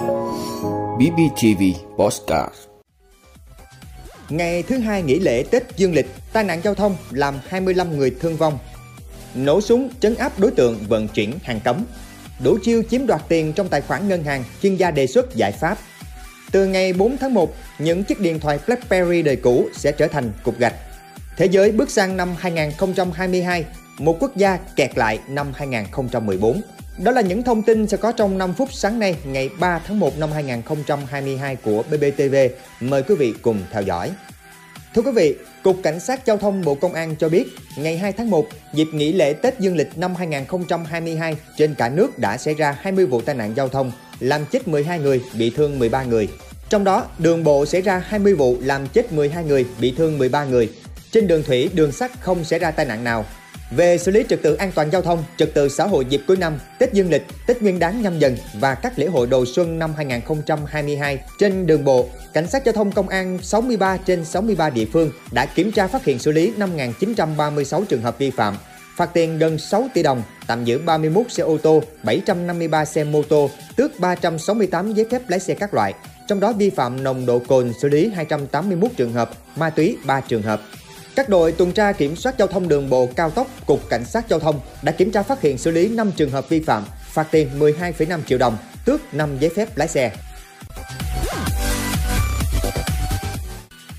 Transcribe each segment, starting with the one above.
BBTV Postcard Ngày thứ hai nghỉ lễ Tết Dương lịch, tai nạn giao thông làm 25 người thương vong. Nổ súng trấn áp đối tượng vận chuyển hàng cấm. Đủ chiêu chiếm đoạt tiền trong tài khoản ngân hàng, chuyên gia đề xuất giải pháp. Từ ngày 4 tháng 1, những chiếc điện thoại BlackBerry đời cũ sẽ trở thành cục gạch. Thế giới bước sang năm 2022, một quốc gia kẹt lại năm 2014. Đó là những thông tin sẽ có trong 5 phút sáng nay ngày 3 tháng 1 năm 2022 của BBTV. Mời quý vị cùng theo dõi. Thưa quý vị, Cục Cảnh sát Giao thông Bộ Công an cho biết, ngày 2 tháng 1, dịp nghỉ lễ Tết Dương lịch năm 2022, trên cả nước đã xảy ra 20 vụ tai nạn giao thông, làm chết 12 người, bị thương 13 người. Trong đó, đường bộ xảy ra 20 vụ làm chết 12 người, bị thương 13 người. Trên đường thủy, đường sắt không xảy ra tai nạn nào, về xử lý trật tự an toàn giao thông, trật tự xã hội dịp cuối năm, Tết Dương lịch, Tết Nguyên đán nhâm dần và các lễ hội đầu xuân năm 2022 trên đường bộ, Cảnh sát giao thông công an 63 trên 63 địa phương đã kiểm tra phát hiện xử lý 5.936 trường hợp vi phạm, phạt tiền gần 6 tỷ đồng, tạm giữ 31 xe ô tô, 753 xe mô tô, tước 368 giấy phép lái xe các loại. Trong đó vi phạm nồng độ cồn xử lý 281 trường hợp, ma túy 3 trường hợp. Các đội tuần tra kiểm soát giao thông đường bộ cao tốc, Cục Cảnh sát Giao thông đã kiểm tra phát hiện xử lý 5 trường hợp vi phạm, phạt tiền 12,5 triệu đồng, tước 5 giấy phép lái xe.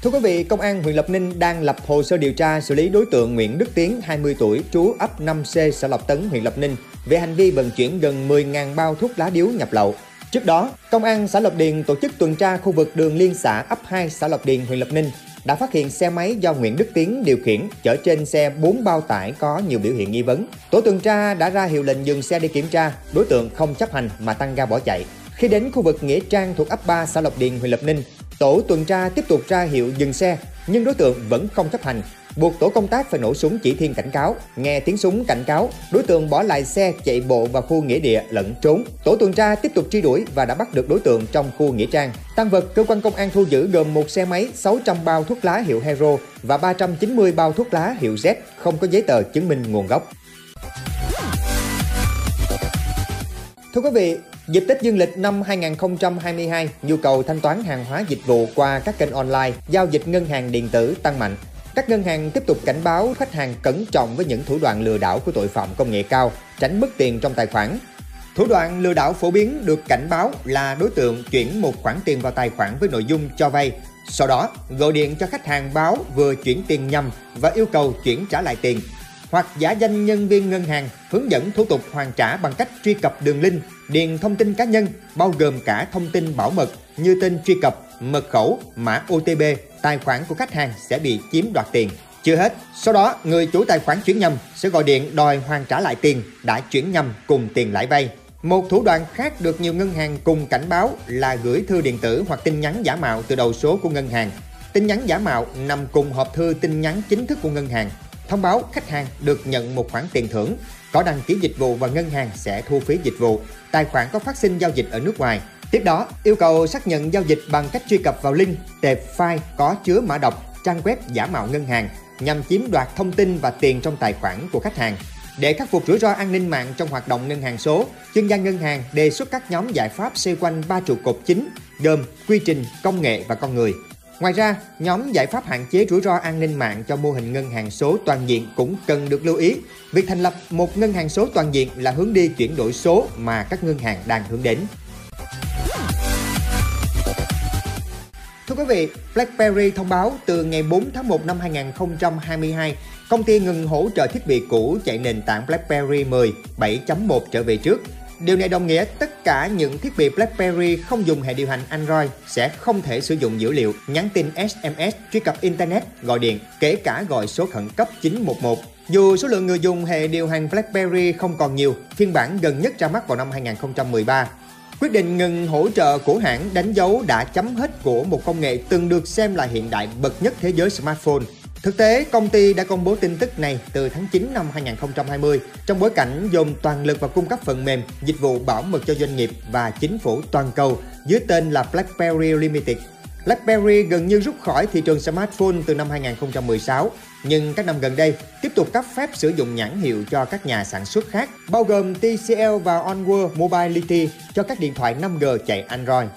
Thưa quý vị, Công an huyện Lập Ninh đang lập hồ sơ điều tra xử lý đối tượng Nguyễn Đức Tiến, 20 tuổi, trú ấp 5C, xã lập Tấn, huyện Lập Ninh về hành vi vận chuyển gần 10.000 bao thuốc lá điếu nhập lậu. Trước đó, Công an xã lập Điền tổ chức tuần tra khu vực đường liên xã ấp 2 xã lập Điền, huyện Lập Ninh đã phát hiện xe máy do Nguyễn Đức Tiến điều khiển chở trên xe 4 bao tải có nhiều biểu hiện nghi vấn. Tổ tuần tra đã ra hiệu lệnh dừng xe để kiểm tra, đối tượng không chấp hành mà tăng ga bỏ chạy. Khi đến khu vực Nghĩa Trang thuộc ấp 3 xã Lộc Điền, huyện Lập Ninh, tổ tuần tra tiếp tục ra hiệu dừng xe nhưng đối tượng vẫn không chấp hành buộc tổ công tác phải nổ súng chỉ thiên cảnh cáo. Nghe tiếng súng cảnh cáo, đối tượng bỏ lại xe chạy bộ vào khu nghĩa địa lẫn trốn. Tổ tuần tra tiếp tục truy đuổi và đã bắt được đối tượng trong khu nghĩa trang. Tăng vật cơ quan công an thu giữ gồm một xe máy, 600 bao thuốc lá hiệu Hero và 390 bao thuốc lá hiệu Z không có giấy tờ chứng minh nguồn gốc. Thưa quý vị, dịp Tết Dương lịch năm 2022, nhu cầu thanh toán hàng hóa dịch vụ qua các kênh online, giao dịch ngân hàng điện tử tăng mạnh. Các ngân hàng tiếp tục cảnh báo khách hàng cẩn trọng với những thủ đoạn lừa đảo của tội phạm công nghệ cao, tránh mất tiền trong tài khoản. Thủ đoạn lừa đảo phổ biến được cảnh báo là đối tượng chuyển một khoản tiền vào tài khoản với nội dung cho vay, sau đó gọi điện cho khách hàng báo vừa chuyển tiền nhầm và yêu cầu chuyển trả lại tiền hoặc giả danh nhân viên ngân hàng hướng dẫn thủ tục hoàn trả bằng cách truy cập đường link, điền thông tin cá nhân bao gồm cả thông tin bảo mật như tên truy cập, mật khẩu, mã OTP, tài khoản của khách hàng sẽ bị chiếm đoạt tiền. Chưa hết, sau đó người chủ tài khoản chuyển nhầm sẽ gọi điện đòi hoàn trả lại tiền đã chuyển nhầm cùng tiền lãi vay. Một thủ đoạn khác được nhiều ngân hàng cùng cảnh báo là gửi thư điện tử hoặc tin nhắn giả mạo từ đầu số của ngân hàng. Tin nhắn giả mạo nằm cùng hộp thư tin nhắn chính thức của ngân hàng thông báo khách hàng được nhận một khoản tiền thưởng, có đăng ký dịch vụ và ngân hàng sẽ thu phí dịch vụ, tài khoản có phát sinh giao dịch ở nước ngoài. Tiếp đó, yêu cầu xác nhận giao dịch bằng cách truy cập vào link, tệp file có chứa mã độc, trang web giả mạo ngân hàng nhằm chiếm đoạt thông tin và tiền trong tài khoản của khách hàng. Để khắc phục rủi ro an ninh mạng trong hoạt động ngân hàng số, chuyên gia ngân hàng đề xuất các nhóm giải pháp xoay quanh ba trụ cột chính gồm quy trình, công nghệ và con người. Ngoài ra, nhóm giải pháp hạn chế rủi ro an ninh mạng cho mô hình ngân hàng số toàn diện cũng cần được lưu ý. Việc thành lập một ngân hàng số toàn diện là hướng đi chuyển đổi số mà các ngân hàng đang hướng đến. Thưa quý vị, BlackBerry thông báo từ ngày 4 tháng 1 năm 2022, công ty ngừng hỗ trợ thiết bị cũ chạy nền tảng BlackBerry 10 7.1 trở về trước Điều này đồng nghĩa tất tất cả những thiết bị BlackBerry không dùng hệ điều hành Android sẽ không thể sử dụng dữ liệu, nhắn tin SMS, truy cập Internet, gọi điện, kể cả gọi số khẩn cấp 911. Dù số lượng người dùng hệ điều hành BlackBerry không còn nhiều, phiên bản gần nhất ra mắt vào năm 2013. Quyết định ngừng hỗ trợ của hãng đánh dấu đã chấm hết của một công nghệ từng được xem là hiện đại bậc nhất thế giới smartphone Thực tế, công ty đã công bố tin tức này từ tháng 9 năm 2020 trong bối cảnh dồn toàn lực vào cung cấp phần mềm, dịch vụ bảo mật cho doanh nghiệp và chính phủ toàn cầu dưới tên là BlackBerry Limited. BlackBerry gần như rút khỏi thị trường smartphone từ năm 2016. nhưng các năm gần đây tiếp tục cấp phép sử dụng nhãn hiệu cho các nhà sản xuất khác, bao gồm TCL và Onward Mobility cho các điện thoại 5G chạy Android.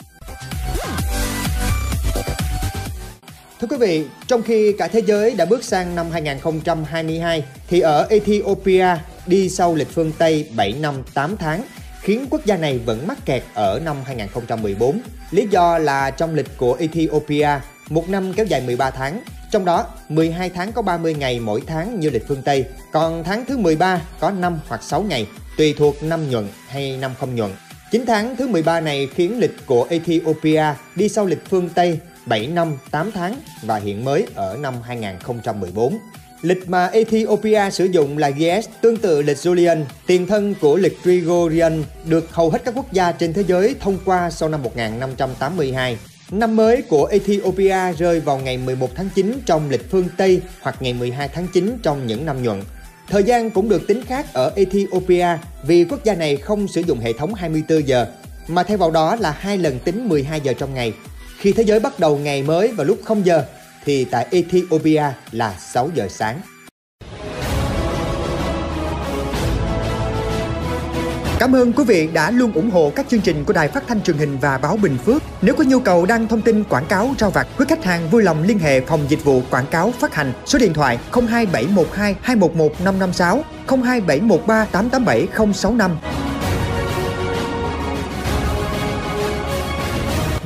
Thưa quý vị, trong khi cả thế giới đã bước sang năm 2022 thì ở Ethiopia đi sau lịch phương Tây 7 năm 8 tháng khiến quốc gia này vẫn mắc kẹt ở năm 2014. Lý do là trong lịch của Ethiopia, một năm kéo dài 13 tháng, trong đó 12 tháng có 30 ngày mỗi tháng như lịch phương Tây, còn tháng thứ 13 có 5 hoặc 6 ngày, tùy thuộc năm nhuận hay năm không nhuận. 9 tháng thứ 13 này khiến lịch của Ethiopia đi sau lịch phương Tây 7 năm 8 tháng và hiện mới ở năm 2014. Lịch mà Ethiopia sử dụng là GS tương tự lịch Julian, tiền thân của lịch Gregorian được hầu hết các quốc gia trên thế giới thông qua sau năm 1582. Năm mới của Ethiopia rơi vào ngày 11 tháng 9 trong lịch phương Tây hoặc ngày 12 tháng 9 trong những năm nhuận. Thời gian cũng được tính khác ở Ethiopia vì quốc gia này không sử dụng hệ thống 24 giờ, mà thay vào đó là hai lần tính 12 giờ trong ngày. Khi thế giới bắt đầu ngày mới vào lúc 0 giờ, thì tại Ethiopia là 6 giờ sáng. Cảm ơn quý vị đã luôn ủng hộ các chương trình của Đài Phát thanh truyền hình và báo Bình Phước. Nếu có nhu cầu đăng thông tin quảng cáo rao vặt, quý khách hàng vui lòng liên hệ phòng dịch vụ quảng cáo phát hành số điện thoại 02712 211 556 02713 887 065.